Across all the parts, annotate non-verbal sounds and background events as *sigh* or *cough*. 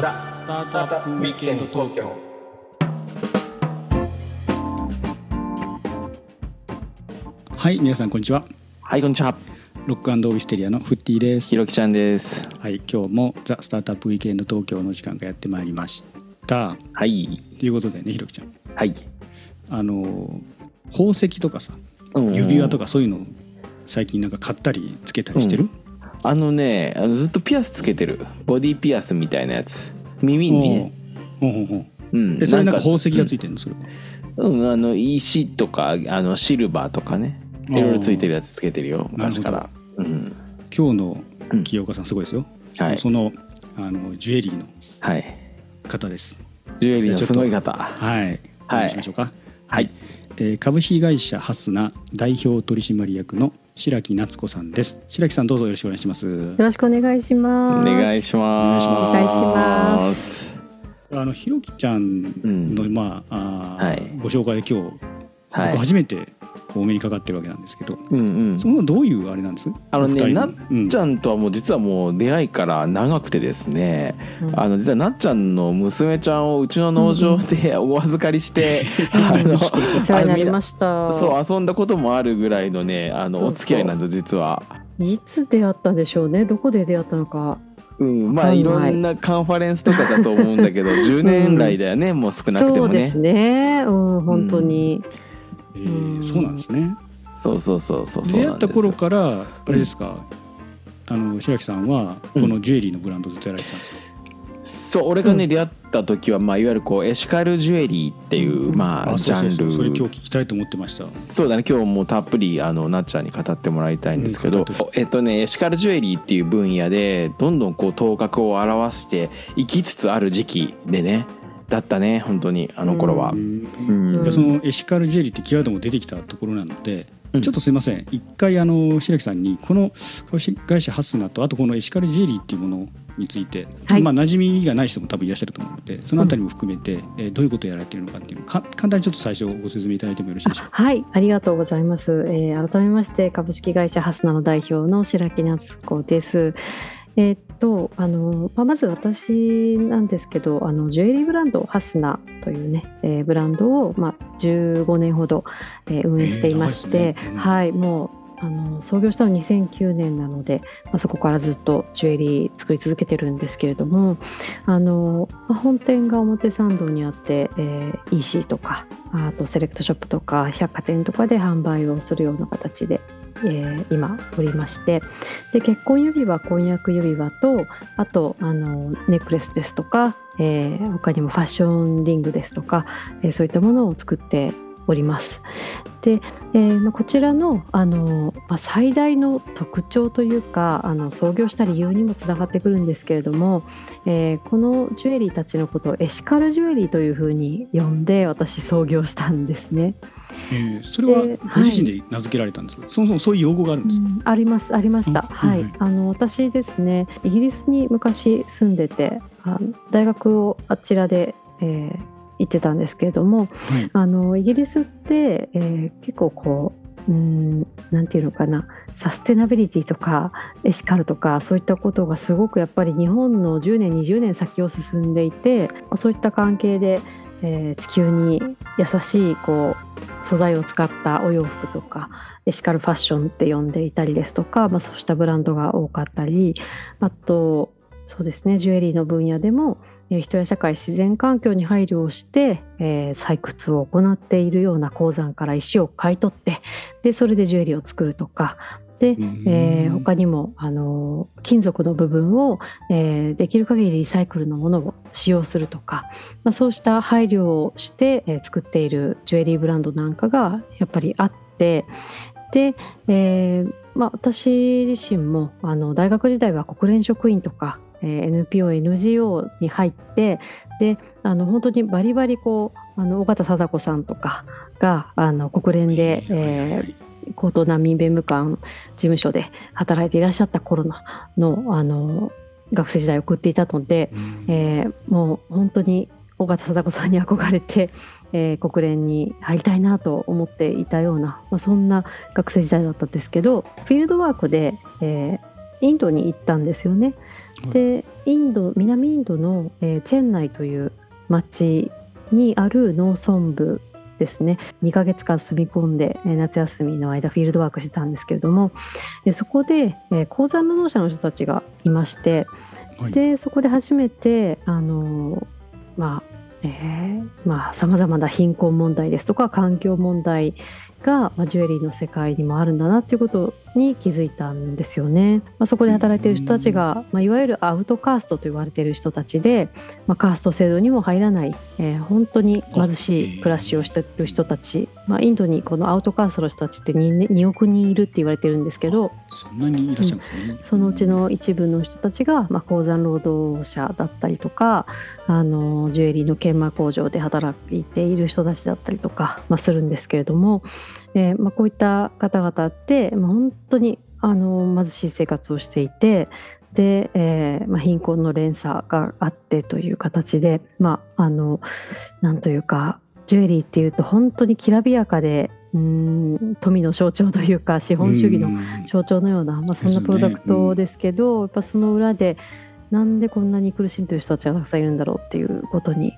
ザ・スタートアップウィークエンド東京はい皆さんこんにちははい、こんにちは。ロックオービステリアのフッティですひろきちゃんです。はい今日もザ・スタートアップウィークエンド東京の時間がやってまいりましたはい。ということでねひろきちゃんはい。あの宝石とかさうん指輪とかそういうの最近なんか買ったりつけたりしてる、あのね、あのずっとピアスつけてる。ボディピアスみたいなやつ。耳にね。ほうほうほううん。えそれなんか宝石がついいてるの？それはうん、うんあの石とかあのシルバーとかね。いろいろついてるやつつけてるよ。昔から。うん。今日のうん清岡さんすごいですよ、はい。そのあのジュエリーのはい。方ですジュエリーのすごい方。はいおはいしましょうか？はい。えー株式会社ハスナ代表取締役の白木夏子さんです。白木さんどうぞよろしくお願いします。よろしくお願いしおます。願いします。お願いします。あのひろきちゃんの、うん。まああー、はい。ご紹介で今日、はい僕。初めてこうお目にかかってるわけなんですけどうんうんそ。のどういうあれなんです？あのね、なっうんちゃんとはもう実はもう出会いから長くてですね、うんあの実はなっちゃんの娘ちゃんをうちの農場で *laughs* お預かりして、あの *laughs* お世話になりました。そう遊んだこともあるぐらいのねあのお付き合いなんですよ実は。いつ出会ったでしょうね。どこで出会ったのか。うん、まあはいいろんなカンファレンスとかだと思うんだけど10年来だよね、もう少なくてもねそうですね。うん、本当に。えーうん。そうなんですね。そうそうそうそう。そう出会った頃からあれですか、あの白木さんはこのジュエリーのブランドずっとやられてたんですか、そう俺がね、うん。出会った時は、まあ、いわゆるこうエシカルジュエリーっていう、うん。まあジャンル。それ今日聞きたいと思ってました。そうだね今日もたっぷりあのなっちゃんに語ってもらいたいんですけど、えっとねエシカルジュエリーっていう分野でどんどんこう頭角を現していきつつある時期でねだったね本当にあの頃はう。んうんでそのエシカルジュエリーってキーワードも出てきたところなので、うんちょっとすいません一回あの白木さんにこの株式会社ハスナとあとこのエシカルジュエリーっていうものについて、はいまあ馴染みがない人も多分いらっしゃると思うのでそのあたりも含めて、えーどういうことをやられているのかっていうのをか簡単にちょっと最初ご説明いただいてもよろしいでしょうか。はい、ありがとうございます。えー改めまして株式会社ハスナの代表の白木夏子です。えーっとあのまあまず私なんですけどあのジュエリーブランドハスナというね、えーブランドを、まあ、15年ほど、えー運営していまして、えーね。うん。はいもうあの創業したの2009年なので、まあ、そこからずっとジュエリー作り続けてるんですけれどもあの、まあ本店が表参道にあって、えー EC とかあとセレクトショップとか百貨店とかで販売をするような形で、えー今おりましてで結婚指輪婚約指輪とあとあのネックレスですとか、えー他にもファッションリングですとか、えーそういったものを作っております。で、えーまあこちらのあの、まあ、最大の特徴というかあの創業した理由にもつながってくるんですけれども、えーこのジュエリーたちのことをエシカルジュエリーというふうに呼んで私創業したんですね。えーそれはえーご自身で名付けられたんですか、そもそもそういう用語があるんですか、うんありますありました、うんはい、うん。あの私ですねイギリスに昔住んでてあの大学をあちらで、えー行ってたんですけれどもはい。あのイギリスって、えー結構こううんなんていうのかなサステナビリティとかエシカルとかそういったことがすごくやっぱり日本の10年20年先を進んでいてそういった関係で、えー地球に優しいこう素材を使ったお洋服とかエシカルファッションって呼んでいたりですとか、まあ、そうしたブランドが多かったりあとそうですね。ジュエリーの分野でも、えー人や社会自然環境に配慮をして、えー採掘を行っているような鉱山から石を買い取ってでそれでジュエリーを作るとかで、うんえー他にもあの金属の部分を、えーできる限りリサイクルのものを使用するとか、まあ、そうした配慮をして、えー作っているジュエリーブランドなんかがやっぱりあってで、えーまあ、私自身もあの大学時代は国連職員とか、えー NPO、NGO に入ってであの本当にバリバリこうあの尾形貞子さんとかがあの国連で、えー高等難民弁務官事務所で働いていらっしゃった頃ののあの学生時代を送っていたので、うん。えーもう本当に尾形貞子さんに憧れて、えー国連に入りたいなと思っていたような、まあ、そんな学生時代だったんですけどフィールドワークで、えーインドに行ったんですよね。はい。でインド南インドの、えーチェンナイという町にある農村部ですね。2ヶ月間住み込んで、えー夏休みの間フィールドワークしてたんですけれども、えーそこで、えー鉱山労働者の人たちがいまして。はい。でそこで初めてあのーまあえーまあさまざまな貧困問題ですとか環境問題が、まあ、ジュエリーの世界にもあるんだなっていうことに気づいたんですよね。まあ、そこで働いている人たちが、まあ、いわゆるアウトカーストと言われている人たちで、まあ、カースト制度にも入らない、えー本当に貧しい暮らしをしている人たち、まあ、インドにこのアウトカーストの人たちって 2, 2億人いるって言われてるんですけど、そんなにいらっしゃるんですね。そのうちの一部の人たちが、まあ、鉱山労働者だったりとかあのジュエリーの研磨工場で働いている人たちだったりとか、まあ、するんですけれども、えーまあ、こういった方々って、まあ、本当にあの貧しい生活をしていてで、えーまあ、貧困の連鎖があってという形で、まあ、あのなんというかジュエリーっていうと本当にきらびやかでうーん富の象徴というか資本主義のうん。象徴のような、まあ、そんなプロダクトですけどやっぱその裏でなんでこんなに苦しんでる人たちがたくさんいるんだろうっていうことに、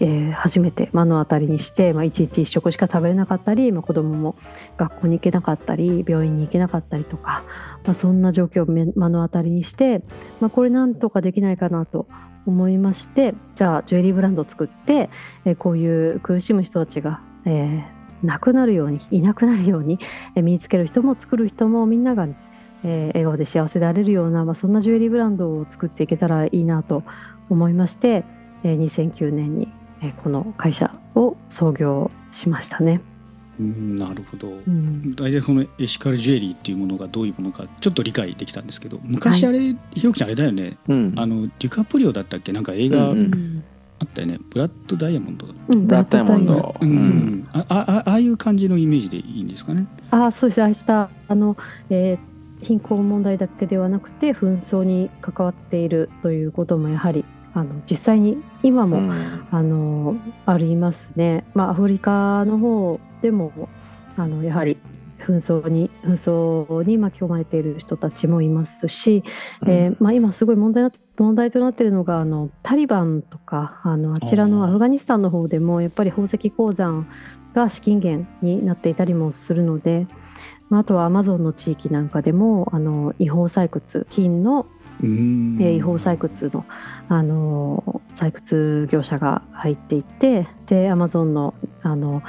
えー初めて目の当たりにして、まあ、一日一食しか食べれなかったり、まあ、子供もも学校に行けなかったり病院に行けなかったりとか、まあ、そんな状況を目の当たりにして、まあ、これなんとかできないかなと思いましてじゃあジュエリーブランドを作って、えーこういう苦しむ人たちが、えーなくなるようにいなくなるようにえー身につける人も作る人もみんなが、えー笑顔で幸せであれるような、まあ、そんなジュエリーブランドを作っていけたらいいなと思いまして、えー2009年に、えーこの会社を創業しましたね。うんなるほど。うん。大体このエシカルジュエリーっていうものがどういうものかちょっと理解できたんですけど昔あれ、ひろきちゃんあれだよね。うん。あのデュカプリオだったっけ？なんか映画うん。うんあったよね、ブラッドダイヤモンド。だうんブラッドダイヤモンド。うん。うん。あああああいう感じのイメージでいいんですかね？ああそうです。あしたあの、えー貧困問題だけではなくて紛争に関わっているということもやはりあの実際に今も、うん。あのありますね。まあアフリカの方でもあのやはり紛争に紛争に巻き込まれている人たちもいますし、えーまあ、今すごい問題な問題となっているのがあのタリバンとかあのあちらのアフガニスタンの方でもやっぱり宝石鉱山が資金源になっていたりもするので、まあ、あとはアマゾンの地域なんかでもあの違法採掘金のうんえー違法採掘の、あの採掘業者が入っていてでアマゾンのあの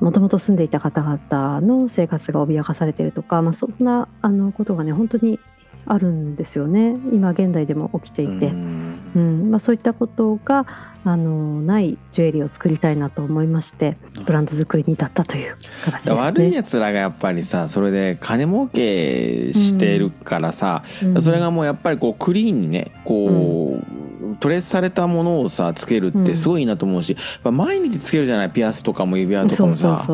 もともと住んでいた方々の生活が脅かされてるとか、まあ、そんなあのことがね本当にあるんですよね。今現代でも起きていて、うん。うん。まあ、そういったことがあのないジュエリーを作りたいなと思いましてブランド作りに至ったという形ですね。悪いやつらがやっぱりさそれで金儲けしてるからさ、うん。それがもうやっぱりこうクリーンにねこう、トレースされたものをさつけるってすごいいいなと思うし、やっぱ毎日つけるじゃない？ピアスとかも指輪とかもさ。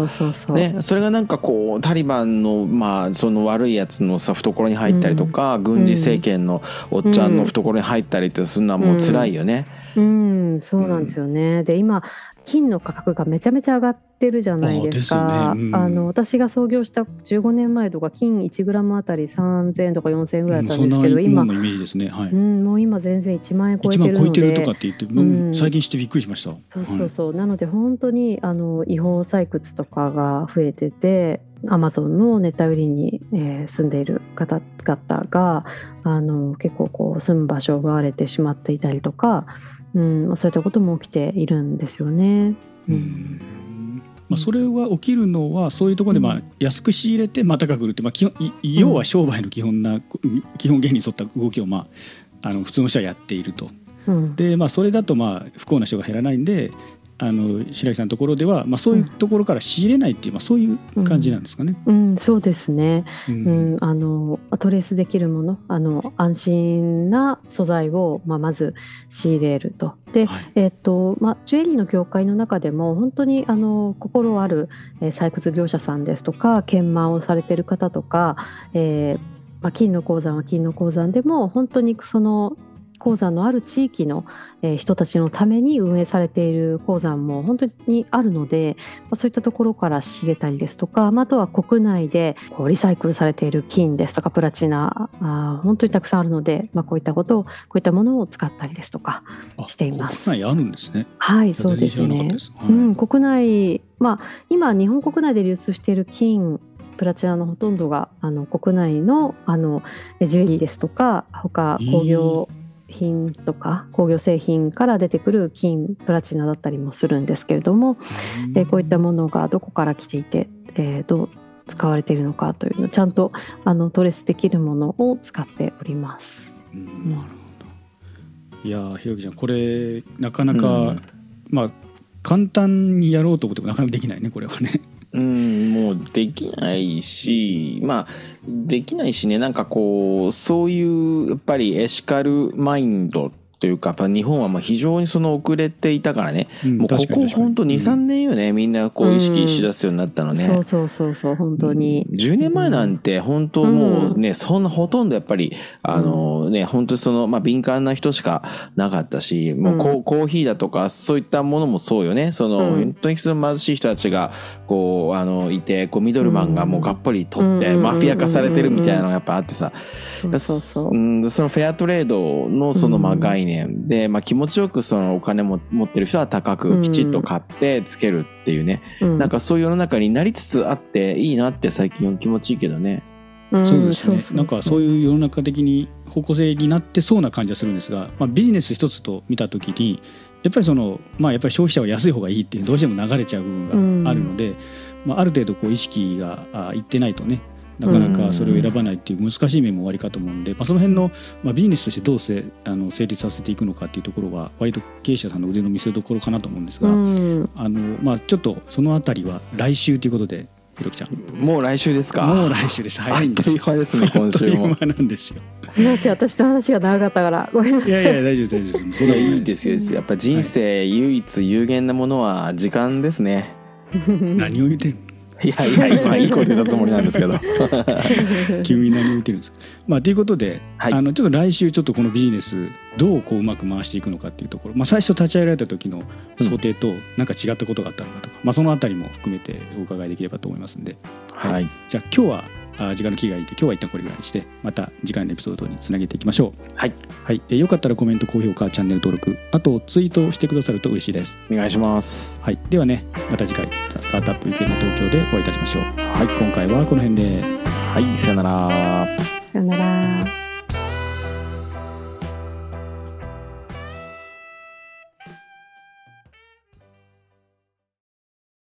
ね、それがなんかこうタリバンのまあその悪いやつのさ懐に入ったりとか、軍事政権のおっちゃんの懐に入ったりってするのはもう辛いよね。うん、そうなんですよね。で今金の価格がめちゃめちゃ上がってるじゃないですか。あねうんあの私が創業した15年前とか金1グラムあたり3000円とか4000円ぐらいだったんですけど、うんそ今んなもののイメージですね。はい。うんもう今全然1万円超えてるので超えてるとかっ。て言って、僕うん最近知ってびっくりしました。そうそうそう、なので本当にあの違法採掘とかが増えててアマゾンの熱帯雨林に、えー住んでいる方々があの結構こう住む場所を奪われてしまっていたりとか、うんまあ、そういったことも起きているんですよね。ううんんまあ、それは起きるのはそういうところでまあ安く仕入れてまあ高く売るって、まあ、基本い要は商売の基本な基本原理に沿った動きをまああの普通の人はやっていると。うん。でまあそれだとまあ不幸な人が減らないんであの白木さんのところでは、まあ、そういうところから仕入れないっていう、まあ、そういう感じなんですかね。うん、そうですね、ううんん、あのトレースできるものあの安心な素材を、まあ、まず仕入れると。で、はい。えっとまあ、ジュエリーの業界の中でも本当にあの心ある、えー採掘業者さんですとか研磨をされてる方とか、えーまあ、金の鉱山は金の鉱山でも本当にその鉱山のある地域の、え人たちのために運営されている鉱山も本当にあるので、まあ、そういったところから仕入れたりですとか、まあ、あとは国内でこうリサイクルされている金ですとかプラチナあ本当にたくさんあるので、まあ、こういったことをこういったものを使ったりですとかしています国内あるんですね。はいそうですねで。す。はいうん、国内、まあ、今日本国内で流通している金プラチナのほとんどがあの国内のあのジュエリーですとか他工業品とか工業製品から出てくる金プラチナだったりもするんですけれども、えこういったものがどこから来ていて、えーどう使われているのかというのをちゃんとあのトレースできるものを使っております。うんなるほど。いやーひろきちゃんこれなかなか、うんまあ簡単にやろうと思ってもなかなかできないねこれはね。うんもうできないしまあできないしねなんかこうそういうやっぱりエシカルマインドというかやっぱ日本はまあ非常にその遅れていたからね。うんもうここ本当23年よねみんなこう意識しだすようになったのね。そうそうそうそう本当に、10年前なんて本当もうね、そんなほとんどやっぱりあのね本当にそのまあ敏感な人しかなかったしもうコ,、うん。コーヒーだとかそういったものもそうよね。その、うん。本当にその貧しい人たちがこうあのいてこうミドルマンがもうがっぽり取って、うん。マフィア化されてるみたいなのがやっぱあってさ、そうそうそう。んそのフェアトレードのそのまあうん概念で、まあ、気持ちよくそのお金も持ってる人は高くきちっと買ってつけるっていうね、うん。なんかそういう世の中になりつつあっていいなって最近気持ちいいけどね。うんそうですねなんかそうういう世の中的に方向性になってそうな感じはするんですが、まあ、ビジネス一つと見た時にやっぱりその、まあ、やっぱり消費者は安い方がいいっていうどうしても流れちゃう部分があるので、まあ、ある程度こう意識があいってないとねなかなかそれを選ばないっていう難しい面も終わりかと思うんで、まあ、その辺の、まあ、ビジネスとしてどうせあの成立させていくのかっていうところは割と経営者さんの腕の見せ所かなと思うんですが、ん、あのまあ、ちょっとそのあたりは来週ということでひろきちゃんもう来週ですか？もう来週です早いんですよ。あっという間ですね今あっと週も。いう間なんですよ。なぜ私の話が長かったからごめんなさい。いやいや大丈夫大丈夫。そんなことないいですよやっぱ人生唯一有限なものは時間ですね。*laughs* 何を言ってんの？いやいや今いいこと言ったつもりなんですけど。*laughs* 急に何を言ってるんですか。まあということで、はいあのちょっと来週ちょっとこのビジネスどうこううまく回していくのかっていうところ、まあ最初立ち上げられた時の想定となんか違ったことがあったのかとか、まあそのあたりも含めてお伺いできればと思いますんで、はい。じゃあ今日はあ時間の気がいいんで今日は一旦これぐらいにしてまた次回のエピソードにつなげていきましょう。はい。はい。えーよかったらコメント高評価チャンネル登録あとツイートしてくださると嬉しいです。お願いします。はい、ではねまた次回「ザ・スタートアップ UK の東京」でお会いいたしましょう。はい、今回はこの辺で。はいさよなら。さよなら。